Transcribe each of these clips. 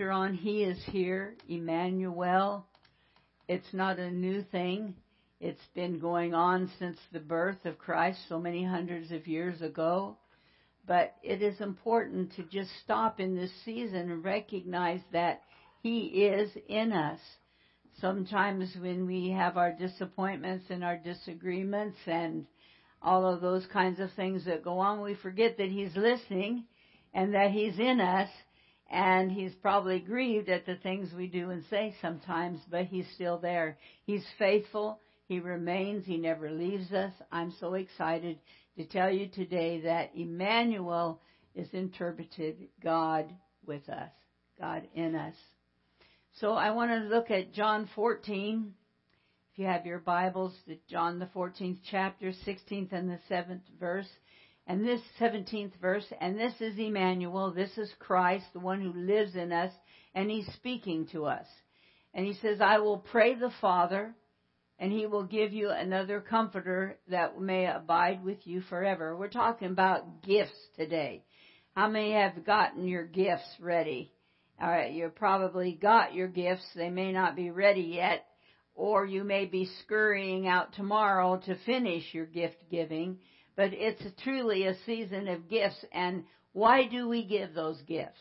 On He is here, Emmanuel. It's not a new thing. It's been going on since the birth of Christ so many hundreds of years ago. But it is important to just stop in this season and recognize that He is in us. Sometimes when we have our disappointments and our disagreements and all of those kinds of things that go on, we forget that He's listening and that He's in us and He's probably grieved at the things we do and say sometimes, but He's still there. He's faithful. He remains. He never leaves us. I'm so excited to tell you today that Emmanuel is interpreted God with us, God in us. So I want to look at John 14. If you have your Bibles, John the 14th chapter, 16th and the 7th verse. And this 17th verse, and this is Emmanuel, this is Christ, the one who lives in us, and he's speaking to us. And he says, I will pray the Father, and he will give you another comforter that may abide with you forever. We're talking about gifts today. How many have gotten your gifts ready? All right, you probably got your gifts. They may not be ready yet, or you may be scurrying out tomorrow to finish your gift giving. But it's truly a season of gifts. And why do we give those gifts?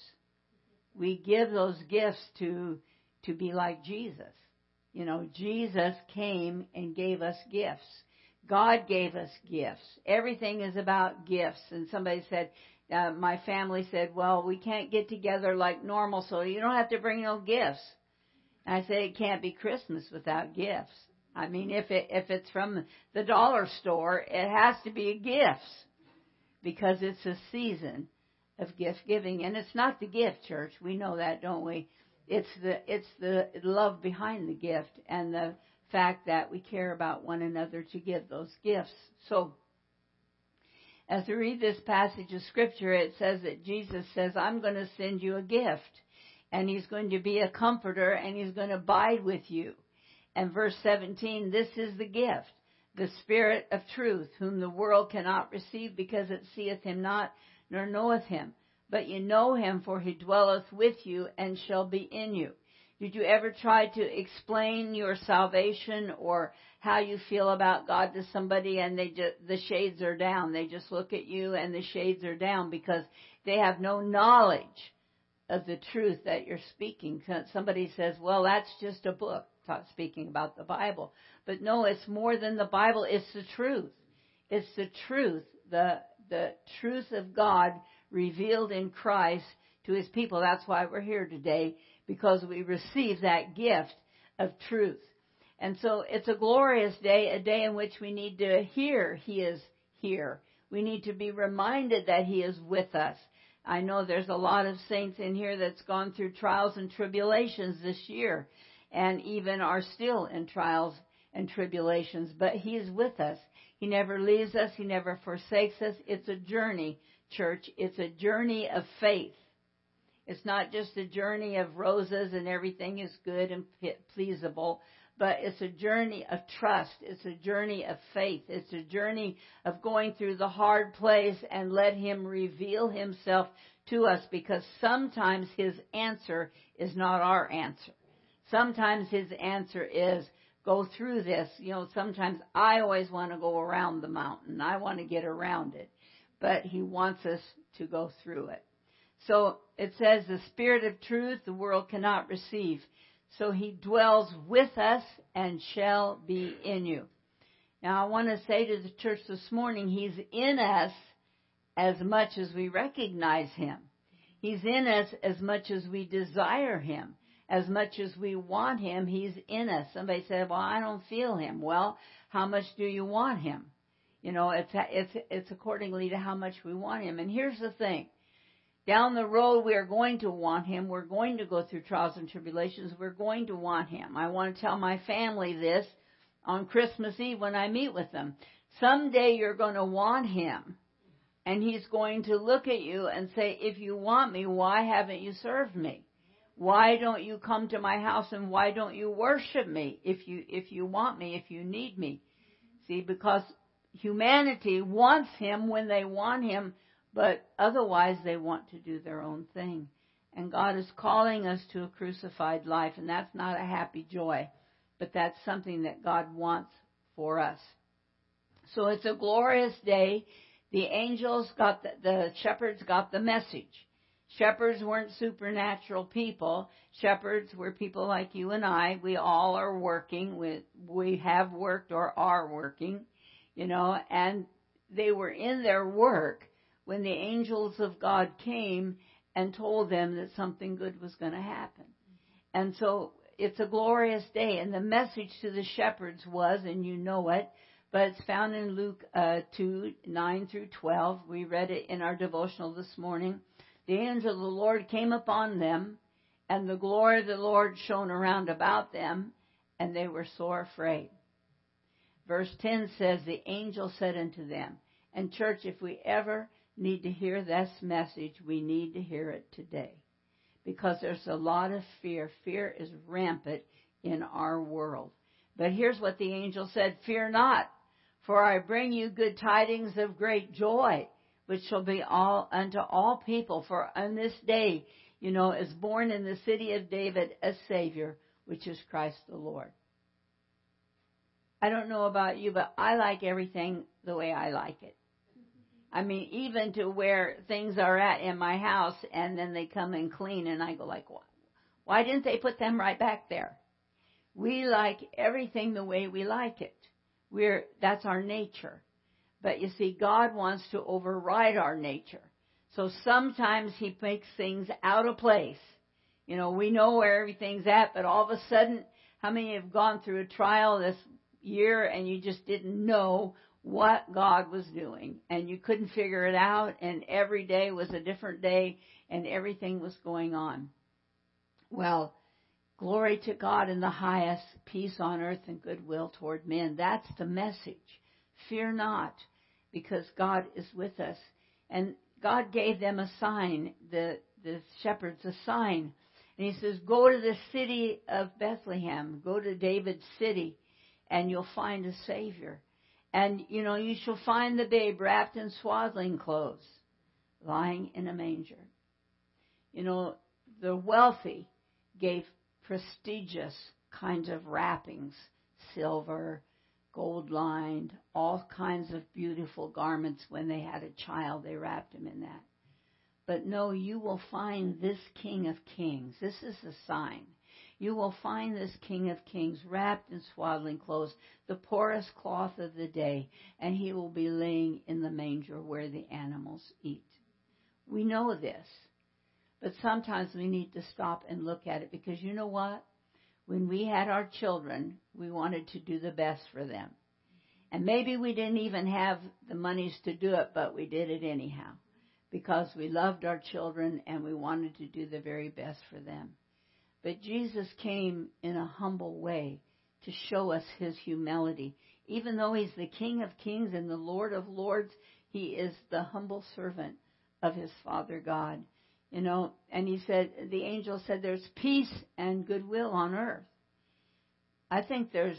We give those gifts to to be like Jesus. You know, Jesus came and gave us gifts. God gave us gifts. Everything is about gifts. And somebody said, uh, my family said, well, we can't get together like normal, so you don't have to bring no gifts. And I said, it can't be Christmas without gifts. I mean, if it if it's from the dollar store, it has to be a gifts because it's a season of gift giving, and it's not the gift, church. We know that, don't we? It's the it's the love behind the gift and the fact that we care about one another to give those gifts. So as we read this passage of scripture, it says that Jesus says, I'm going to send you a gift. And he's going to be a comforter and he's going to abide with you. And verse 17, this is the gift, the Spirit of truth, whom the world cannot receive because it seeth him not, nor knoweth him. But you know him, for he dwelleth with you and shall be in you. Did you ever try to explain your salvation or how you feel about God to somebody and they just, the shades are down? They just look at you and the shades are down because they have no knowledge of the truth that you're speaking. Somebody says, well, that's just a book speaking about the Bible. But no, it's more than the Bible. It's the truth. It's the truth, the, the truth of God revealed in Christ to his people. That's why we're here today, because we receive that gift of truth. And so it's a glorious day, a day in which we need to hear he is here. We need to be reminded that he is with us. I know there's a lot of saints in here that's gone through trials and tribulations this year and even are still in trials and tribulations, but He is with us. He never leaves us. He never forsakes us. It's a journey, church. It's a journey of faith. It's not just a journey of roses and everything is good and pleasable, but it's a journey of trust. It's a journey of faith. It's a journey of going through the hard place and let Him reveal Himself to us because sometimes His answer is not our answer. Sometimes his answer is, go through this. You know, sometimes I always want to go around the mountain. I want to get around it. But he wants us to go through it. So it says, the Spirit of truth the world cannot receive. So he dwells with us and shall be in you. Now I want to say to the church this morning, he's in us as much as we recognize him. He's in us as much as we desire him as much as we want him, he's in us. Somebody said, "Well, I don't feel him." Well, how much do you want him? You know, it's it's it's accordingly to how much we want him. And here's the thing. Down the road, we are going to want him. We're going to go through trials and tribulations. We're going to want him. I want to tell my family this on Christmas Eve when I meet with them. Someday you're going to want him. And he's going to look at you and say, if you want me, why haven't you served me? Why don't you come to my house and why don't you worship me if you if you want me, if you need me? See, because humanity wants him when they want him, but otherwise they want to do their own thing. And God is calling us to a crucified life, and that's not a happy joy, but that's something that God wants for us. So it's a glorious day. The angels got the, the shepherds got the message. Shepherds weren't supernatural people. Shepherds were people like you and I. We all are working. We, we have worked or are working, you know, and they were in their work when the angels of God came and told them that something good was going to happen. And so it's a glorious day. And the message to the shepherds was, and you know it, but it's found in Luke uh, 2 9 through 12. We read it in our devotional this morning. The angel of the Lord came upon them, and the glory of the Lord shone around about them, and they were sore afraid. Verse 10 says, The angel said unto them, and church, if we ever need to hear this message, we need to hear it today. Because there's a lot of fear. Fear is rampant in our world. But here's what the angel said Fear not, for I bring you good tidings of great joy, which shall be all unto all people. For on this day, you know, is born in the city of David a Savior, which is Christ the Lord. I don't know about you, but I like everything the way I like it. I mean, even to where things are at in my house, and then they come and clean, and I go like, why didn't they put them right back there? We like everything the way we like it. We're, that's our nature. But you see, God wants to override our nature. So sometimes He makes things out of place. You know, we know where everything's at, but all of a sudden, how many have gone through a trial this year and you just didn't know what God was doing and you couldn't figure it out and every day was a different day and everything was going on. Well, Glory to God in the highest, peace on earth and goodwill toward men. That's the message. Fear not, because God is with us. And God gave them a sign, the, the shepherds a sign. And he says, Go to the city of Bethlehem, go to David's city, and you'll find a Savior. And, you know, you shall find the babe wrapped in swaddling clothes, lying in a manger. You know, the wealthy gave prestigious kinds of wrappings silver, gold lined, all kinds of beautiful garments. When they had a child, they wrapped him in that. But no, you will find this King of Kings. This is the sign. You will find this King of Kings wrapped in swaddling clothes, the poorest cloth of the day, and he will be laying in the manger where the animals eat. We know this. But sometimes we need to stop and look at it because you know what? When we had our children, we wanted to do the best for them. And maybe we didn't even have the monies to do it, but we did it anyhow because we loved our children and we wanted to do the very best for them. But Jesus came in a humble way to show us his humility. Even though he's the King of kings and the Lord of lords, he is the humble servant of his Father God. You know, and he said, the angel said, there's peace and goodwill on earth. I think there's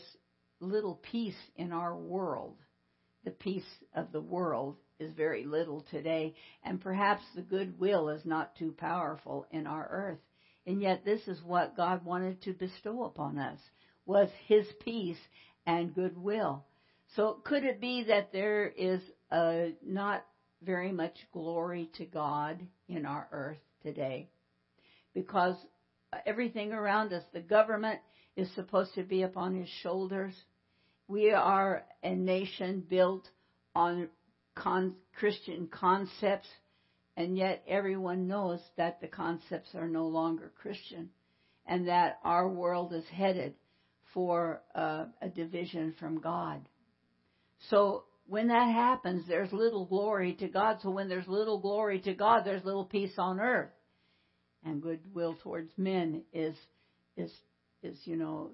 little peace in our world. The peace of the world is very little today, and perhaps the goodwill is not too powerful in our earth. And yet this is what God wanted to bestow upon us was his peace and goodwill. So could it be that there is a not very much glory to God in our earth today because everything around us, the government is supposed to be upon his shoulders. We are a nation built on con- Christian concepts, and yet everyone knows that the concepts are no longer Christian and that our world is headed for uh, a division from God. So when that happens, there's little glory to God. So when there's little glory to God, there's little peace on earth. And goodwill towards men is, is, is, you know,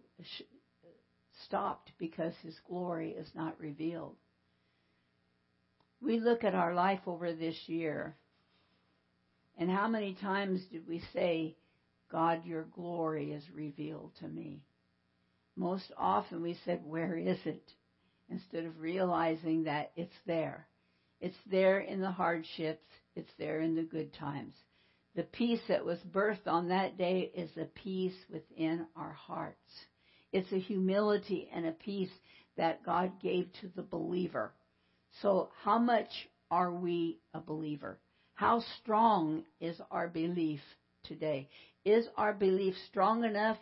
stopped because his glory is not revealed. We look at our life over this year, and how many times did we say, God, your glory is revealed to me? Most often we said, Where is it? Instead of realizing that it's there. It's there in the hardships, it's there in the good times. The peace that was birthed on that day is a peace within our hearts. It's a humility and a peace that God gave to the believer. So, how much are we a believer? How strong is our belief today? Is our belief strong enough?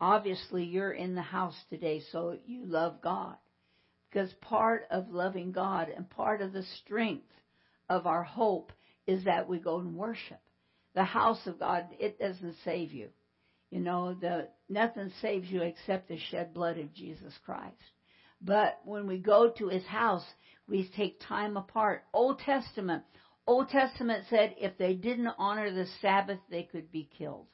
Obviously, you're in the house today, so you love God. Because part of loving God and part of the strength of our hope is that we go and worship. The house of God, it doesn't save you. You know, the nothing saves you except the shed blood of Jesus Christ. But when we go to his house, we take time apart. Old Testament, Old Testament said if they didn't honor the Sabbath, they could be killed.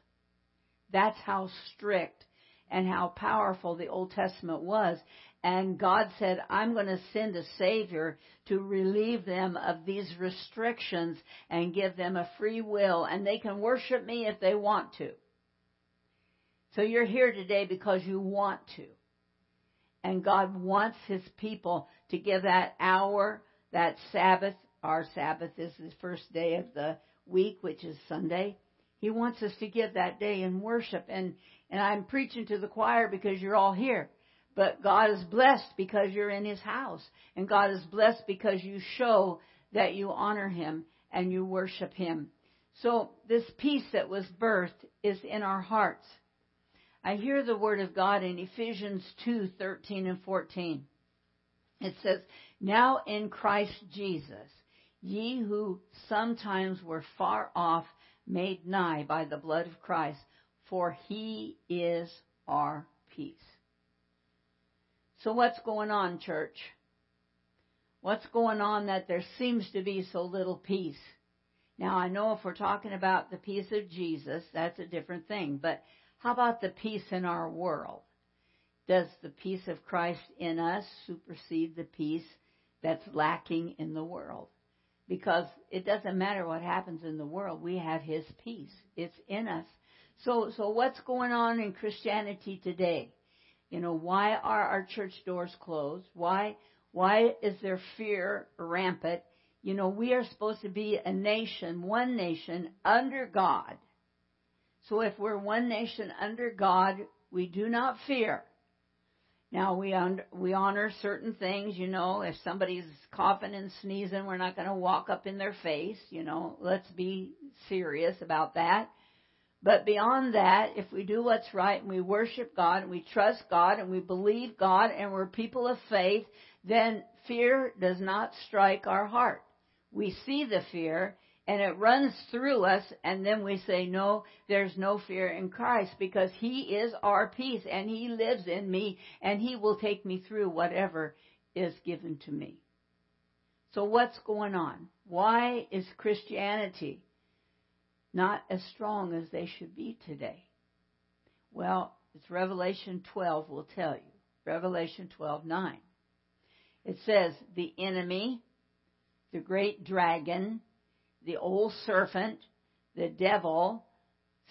That's how strict and how powerful the Old Testament was. And God said, I'm going to send a Savior to relieve them of these restrictions and give them a free will, and they can worship me if they want to. So you're here today because you want to. And God wants His people to give that hour, that Sabbath. Our Sabbath is the first day of the week, which is Sunday. He wants us to give that day in worship. And, and I'm preaching to the choir because you're all here. But God is blessed because you're in His house. And God is blessed because you show that you honor Him and you worship Him. So this peace that was birthed is in our hearts. I hear the word of God in Ephesians 2:13 and 14. It says, "Now in Christ Jesus, ye who sometimes were far off made nigh by the blood of Christ, for he is our peace." So what's going on, church? What's going on that there seems to be so little peace? Now I know if we're talking about the peace of Jesus, that's a different thing, but how about the peace in our world? Does the peace of Christ in us supersede the peace that's lacking in the world? Because it doesn't matter what happens in the world, we have His peace. It's in us. So, so what's going on in Christianity today? You know, why are our church doors closed? Why, why is there fear rampant? You know, we are supposed to be a nation, one nation under God so if we're one nation under God, we do not fear. Now we un- we honor certain things, you know. If somebody's coughing and sneezing, we're not going to walk up in their face, you know. Let's be serious about that. But beyond that, if we do what's right and we worship God and we trust God and we believe God and we're people of faith, then fear does not strike our heart. We see the fear and it runs through us and then we say no there's no fear in christ because he is our peace and he lives in me and he will take me through whatever is given to me. So what's going on? Why is christianity not as strong as they should be today? Well it's revelation 12 will tell you. Revelation 12 9 it says the enemy the great dragon the old serpent, the devil,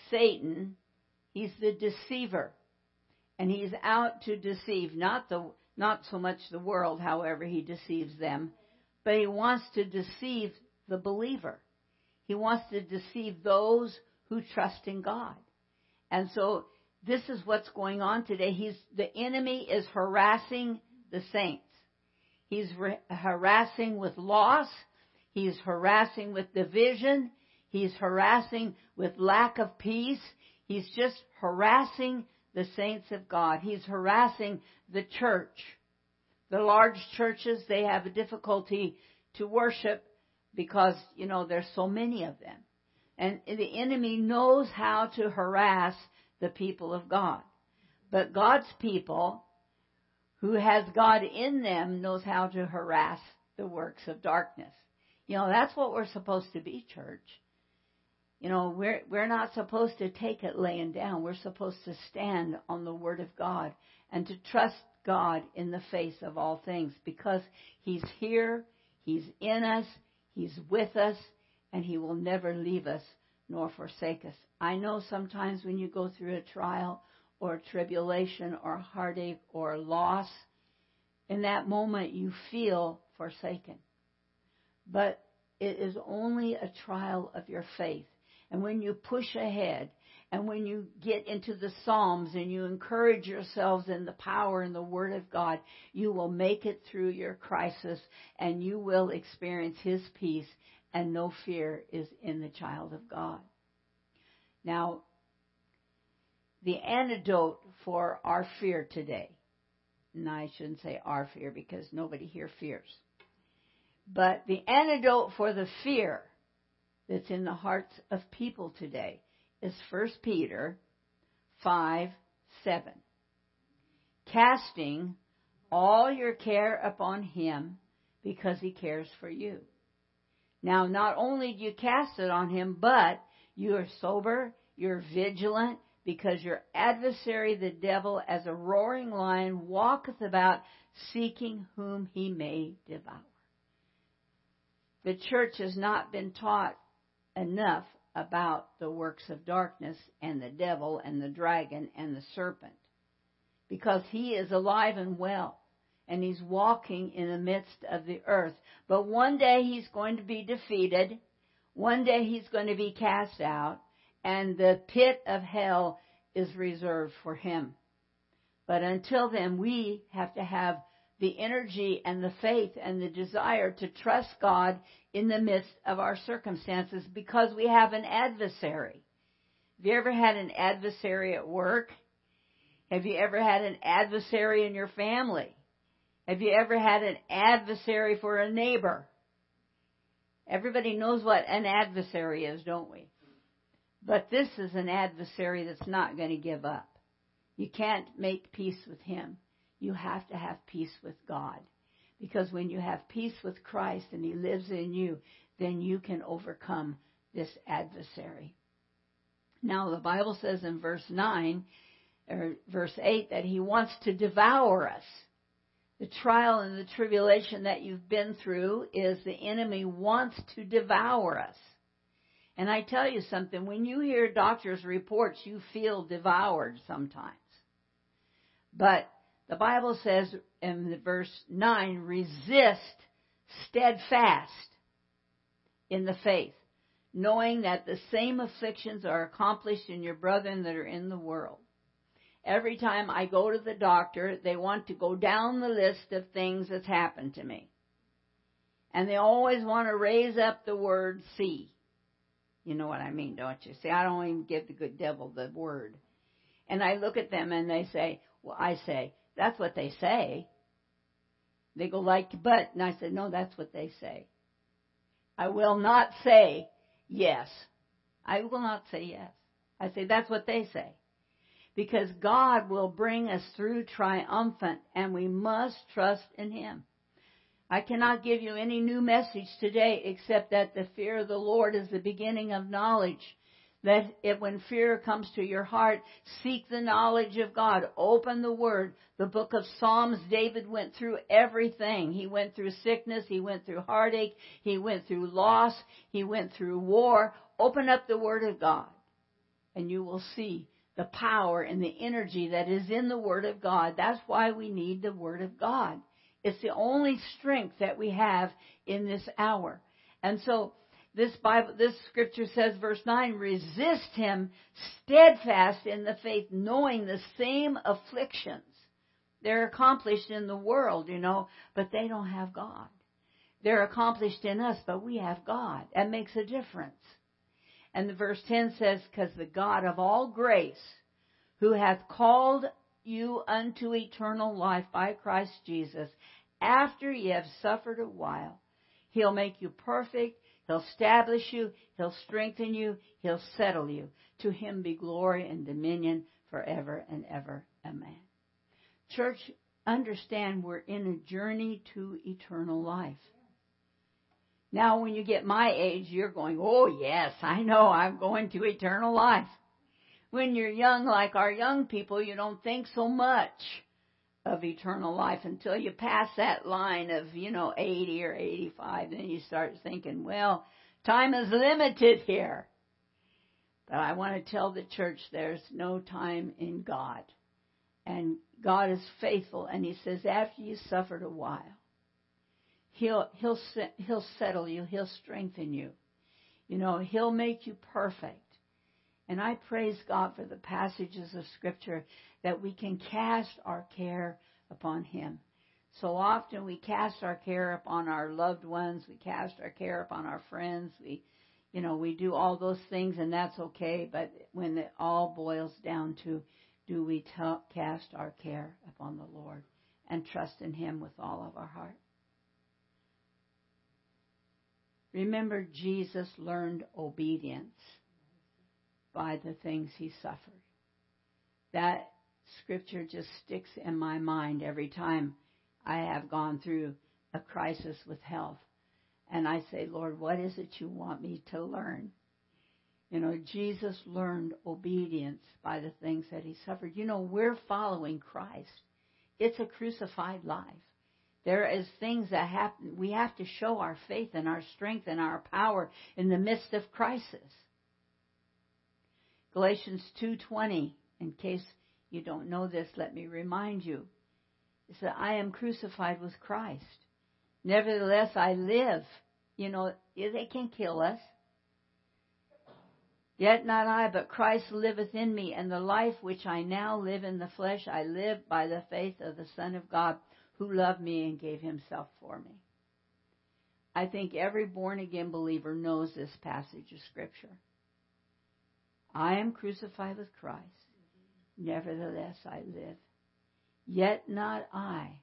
Satan, he's the deceiver. And he's out to deceive not the not so much the world, however he deceives them, but he wants to deceive the believer. He wants to deceive those who trust in God. And so this is what's going on today. He's the enemy is harassing the saints. He's re- harassing with loss. He's harassing with division. He's harassing with lack of peace. He's just harassing the saints of God. He's harassing the church. The large churches, they have a difficulty to worship because, you know, there's so many of them. And the enemy knows how to harass the people of God. But God's people, who has God in them, knows how to harass the works of darkness. You know, that's what we're supposed to be, church. You know, we're we're not supposed to take it laying down. We're supposed to stand on the word of God and to trust God in the face of all things because he's here, he's in us, he's with us, and he will never leave us nor forsake us. I know sometimes when you go through a trial or a tribulation or heartache or loss, in that moment you feel forsaken. But it is only a trial of your faith. And when you push ahead and when you get into the Psalms and you encourage yourselves in the power and the Word of God, you will make it through your crisis and you will experience His peace and no fear is in the child of God. Now, the antidote for our fear today, and I shouldn't say our fear because nobody here fears, but the antidote for the fear that's in the hearts of people today is 1 Peter 5 7. Casting all your care upon him because he cares for you. Now, not only do you cast it on him, but you are sober, you're vigilant, because your adversary, the devil, as a roaring lion, walketh about seeking whom he may devour. The church has not been taught enough about the works of darkness and the devil and the dragon and the serpent because he is alive and well and he's walking in the midst of the earth. But one day he's going to be defeated. One day he's going to be cast out and the pit of hell is reserved for him. But until then, we have to have the energy and the faith and the desire to trust God in the midst of our circumstances because we have an adversary. Have you ever had an adversary at work? Have you ever had an adversary in your family? Have you ever had an adversary for a neighbor? Everybody knows what an adversary is, don't we? But this is an adversary that's not going to give up. You can't make peace with him you have to have peace with God. Because when you have peace with Christ and He lives in you, then you can overcome this adversary. Now, the Bible says in verse 9, or verse 8, that He wants to devour us. The trial and the tribulation that you've been through is the enemy wants to devour us. And I tell you something, when you hear doctors' reports, you feel devoured sometimes. But the Bible says in verse 9, resist steadfast in the faith, knowing that the same afflictions are accomplished in your brethren that are in the world. Every time I go to the doctor, they want to go down the list of things that's happened to me. And they always want to raise up the word see. You know what I mean, don't you? See, I don't even give the good devil the word. And I look at them and they say, well, I say, that's what they say. They go like, but, and I said, no, that's what they say. I will not say yes. I will not say yes. I say, that's what they say. Because God will bring us through triumphant and we must trust in Him. I cannot give you any new message today except that the fear of the Lord is the beginning of knowledge that if when fear comes to your heart, seek the knowledge of God. Open the Word. The book of Psalms, David went through everything. He went through sickness. He went through heartache. He went through loss. He went through war. Open up the Word of God and you will see the power and the energy that is in the Word of God. That's why we need the Word of God. It's the only strength that we have in this hour. And so, this Bible, this scripture says, verse 9, resist him steadfast in the faith, knowing the same afflictions. They're accomplished in the world, you know, but they don't have God. They're accomplished in us, but we have God. That makes a difference. And the verse 10 says, Because the God of all grace, who hath called you unto eternal life by Christ Jesus, after ye have suffered a while, he'll make you perfect, He'll establish you. He'll strengthen you. He'll settle you. To him be glory and dominion forever and ever. Amen. Church, understand we're in a journey to eternal life. Now, when you get my age, you're going, oh yes, I know I'm going to eternal life. When you're young, like our young people, you don't think so much of eternal life until you pass that line of, you know, 80 or 85. Then you start thinking, well, time is limited here. But I want to tell the church there's no time in God. And God is faithful. And He says, after you suffered a while, He'll he'll he'll settle you. He'll strengthen you. You know, he'll make you perfect. And I praise God for the passages of scripture that we can cast our care upon him. So often we cast our care upon our loved ones, we cast our care upon our friends, we you know, we do all those things and that's okay, but when it all boils down to do we t- cast our care upon the Lord and trust in him with all of our heart? Remember, Jesus learned obedience by the things he suffered. That scripture just sticks in my mind every time I have gone through a crisis with health. And I say, Lord, what is it you want me to learn? You know, Jesus learned obedience by the things that he suffered. You know, we're following Christ. It's a crucified life. There is things that happen. We have to show our faith and our strength and our power in the midst of crisis. Galatians 2:20. In case you don't know this, let me remind you. It says, "I am crucified with Christ. Nevertheless, I live." You know, they can kill us. Yet not I, but Christ liveth in me, and the life which I now live in the flesh, I live by the faith of the Son of God who loved me and gave himself for me. I think every born again believer knows this passage of Scripture. I am crucified with Christ. Nevertheless, I live. Yet not I,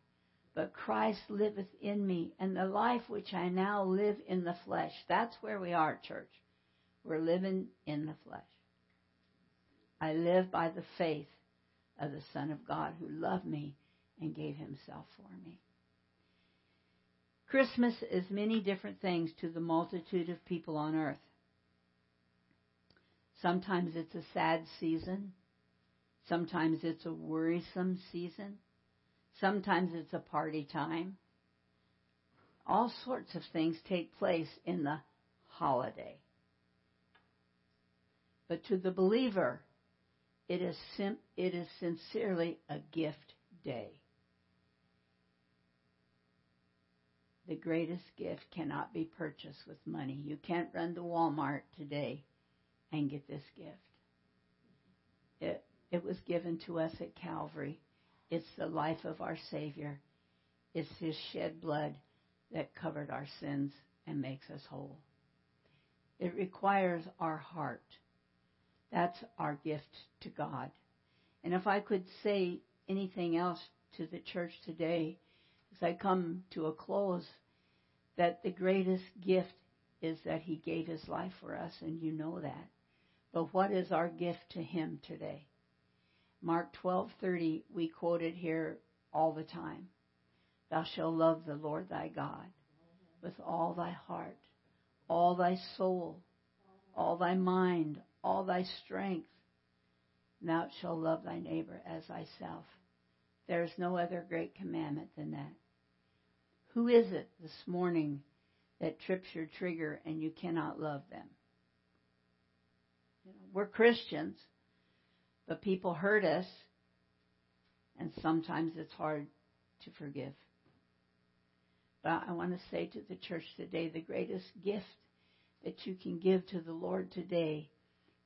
but Christ liveth in me, and the life which I now live in the flesh. That's where we are, church. We're living in the flesh. I live by the faith of the Son of God who loved me and gave himself for me. Christmas is many different things to the multitude of people on earth. Sometimes it's a sad season. Sometimes it's a worrisome season. Sometimes it's a party time. All sorts of things take place in the holiday. But to the believer, it is, sim- it is sincerely a gift day. the greatest gift cannot be purchased with money. You can't run to Walmart today and get this gift. It, it was given to us at Calvary. It's the life of our Savior. It's His shed blood that covered our sins and makes us whole. It requires our heart. That's our gift to God. And if I could say anything else to the church today, as I come to a close, that the greatest gift is that He gave His life for us, and you know that. But what is our gift to Him today? Mark 12:30, we quote it here all the time. Thou shalt love the Lord thy God with all thy heart, all thy soul, all thy mind, all thy strength. Thou shalt love thy neighbor as thyself. There is no other great commandment than that. Who is it this morning that trips your trigger and you cannot love them? You know, we're Christians, but people hurt us, and sometimes it's hard to forgive. But I want to say to the church today the greatest gift that you can give to the Lord today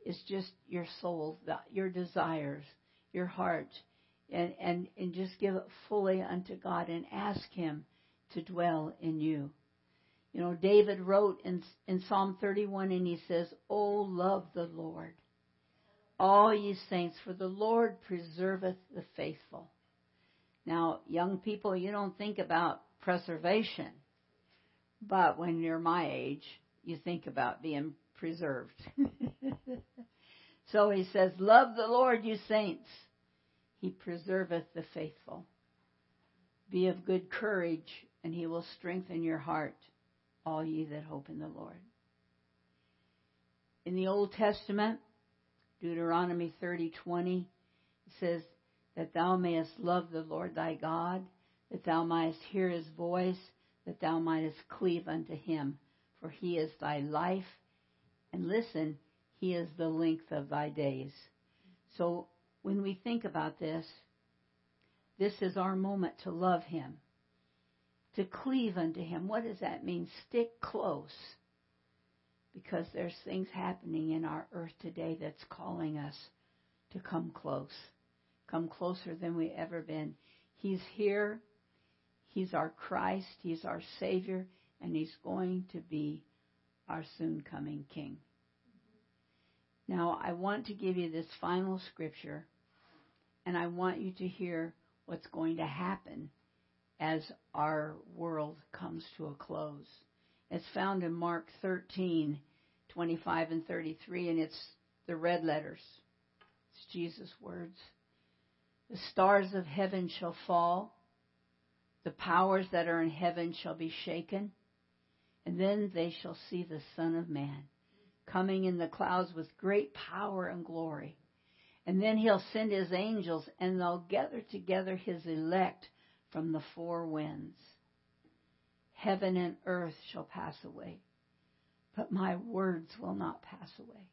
is just your soul, your desires, your heart, and, and, and just give it fully unto God and ask Him to dwell in you. You know, David wrote in, in Psalm 31 and he says, Oh, love the Lord, all ye saints, for the Lord preserveth the faithful. Now, young people, you don't think about preservation, but when you're my age, you think about being preserved. so he says, Love the Lord, you saints. He preserveth the faithful. Be of good courage, and he will strengthen your heart, all ye that hope in the Lord. In the Old Testament, Deuteronomy 30:20 says that thou mayest love the Lord thy God, that thou mayest hear his voice, that thou mightest cleave unto him, for he is thy life, and listen, he is the length of thy days. So when we think about this, this is our moment to love him. to cleave unto him. What does that mean? Stick close. Because there's things happening in our earth today that's calling us to come close. Come closer than we ever been. He's here. He's our Christ. He's our Savior. And He's going to be our soon coming King. Now, I want to give you this final scripture, and I want you to hear what's going to happen as our world comes to a close. It's found in Mark 13, 25 and 33, and it's the red letters. It's Jesus' words. The stars of heaven shall fall, the powers that are in heaven shall be shaken, and then they shall see the Son of Man coming in the clouds with great power and glory. And then he'll send his angels, and they'll gather together his elect from the four winds. Heaven and earth shall pass away, but my words will not pass away.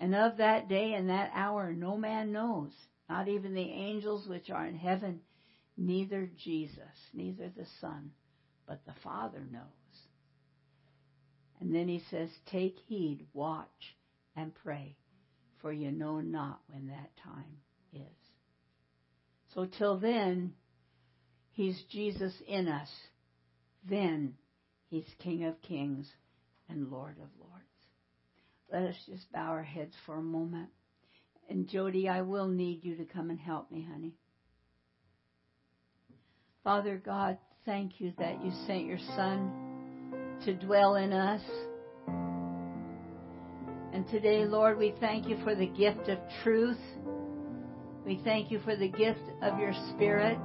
And of that day and that hour no man knows, not even the angels which are in heaven, neither Jesus, neither the Son, but the Father knows. And then he says, Take heed, watch, and pray, for you know not when that time is. So till then, he's Jesus in us. Then he's King of kings and Lord of lords. Let us just bow our heads for a moment. And Jody, I will need you to come and help me, honey. Father God, thank you that you sent your Son to dwell in us. And today, Lord, we thank you for the gift of truth. We thank you for the gift of your Spirit.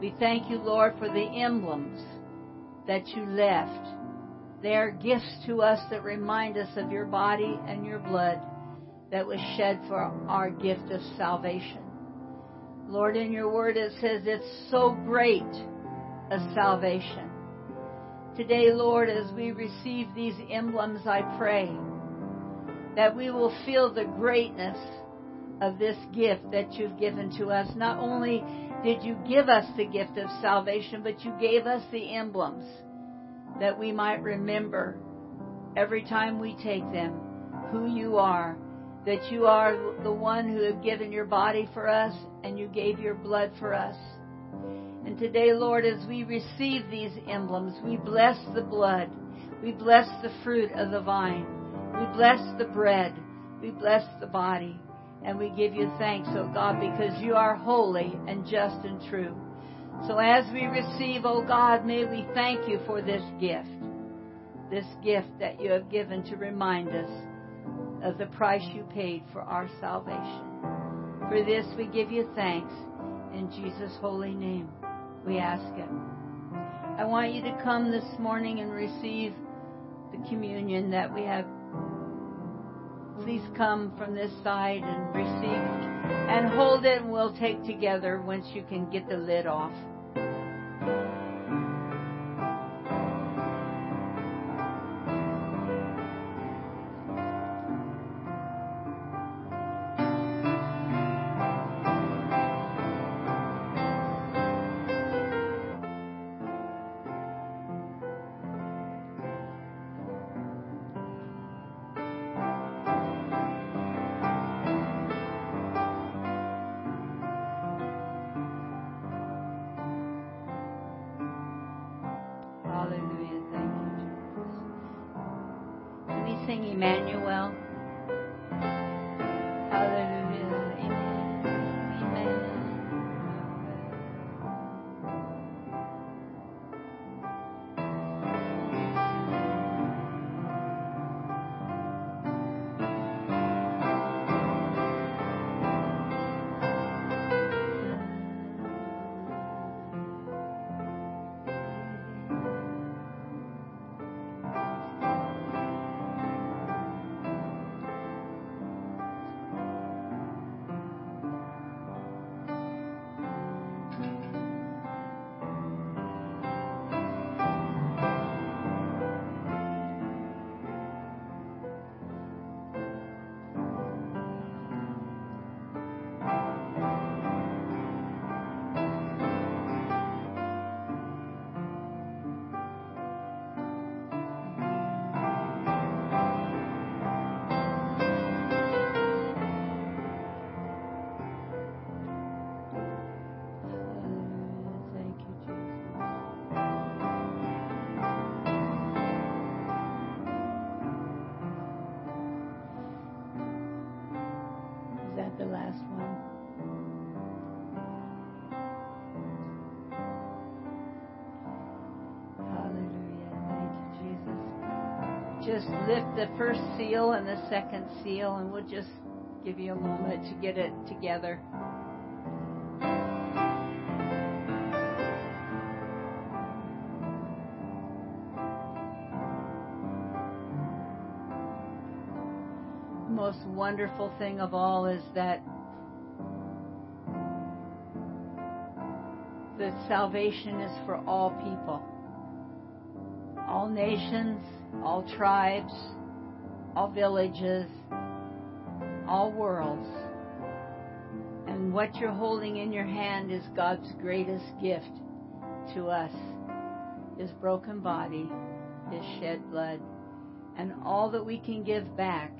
We thank you, Lord, for the emblems that you left. They are gifts to us that remind us of your body and your blood that was shed for our gift of salvation. Lord, in your word it says it's so great a salvation Today, Lord, as we receive these emblems, I pray that we will feel the greatness of this gift that you've given to us. Not only did you give us the gift of salvation, but you gave us the emblems that we might remember every time we take them who you are, that you are the one who have given your body for us and you gave your blood for us. And today, Lord, as we receive these emblems, we bless the blood. We bless the fruit of the vine. We bless the bread. We bless the body. And we give you thanks, O oh God, because you are holy and just and true. So as we receive, O oh God, may we thank you for this gift. This gift that you have given to remind us of the price you paid for our salvation. For this we give you thanks in Jesus' holy name we ask it. I want you to come this morning and receive the communion that we have. Please come from this side and receive and hold it, and we'll take together once you can get the lid off. Emmanuel. Just lift the first seal and the second seal, and we'll just give you a moment to get it together. The most wonderful thing of all is that that salvation is for all people, all nations, all tribes, all villages, all worlds. And what you're holding in your hand is God's greatest gift to us His broken body, His shed blood, and all that we can give back.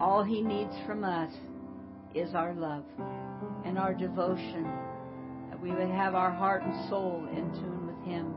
All He needs from us is our love and our devotion, that we would have our heart and soul in tune with Him.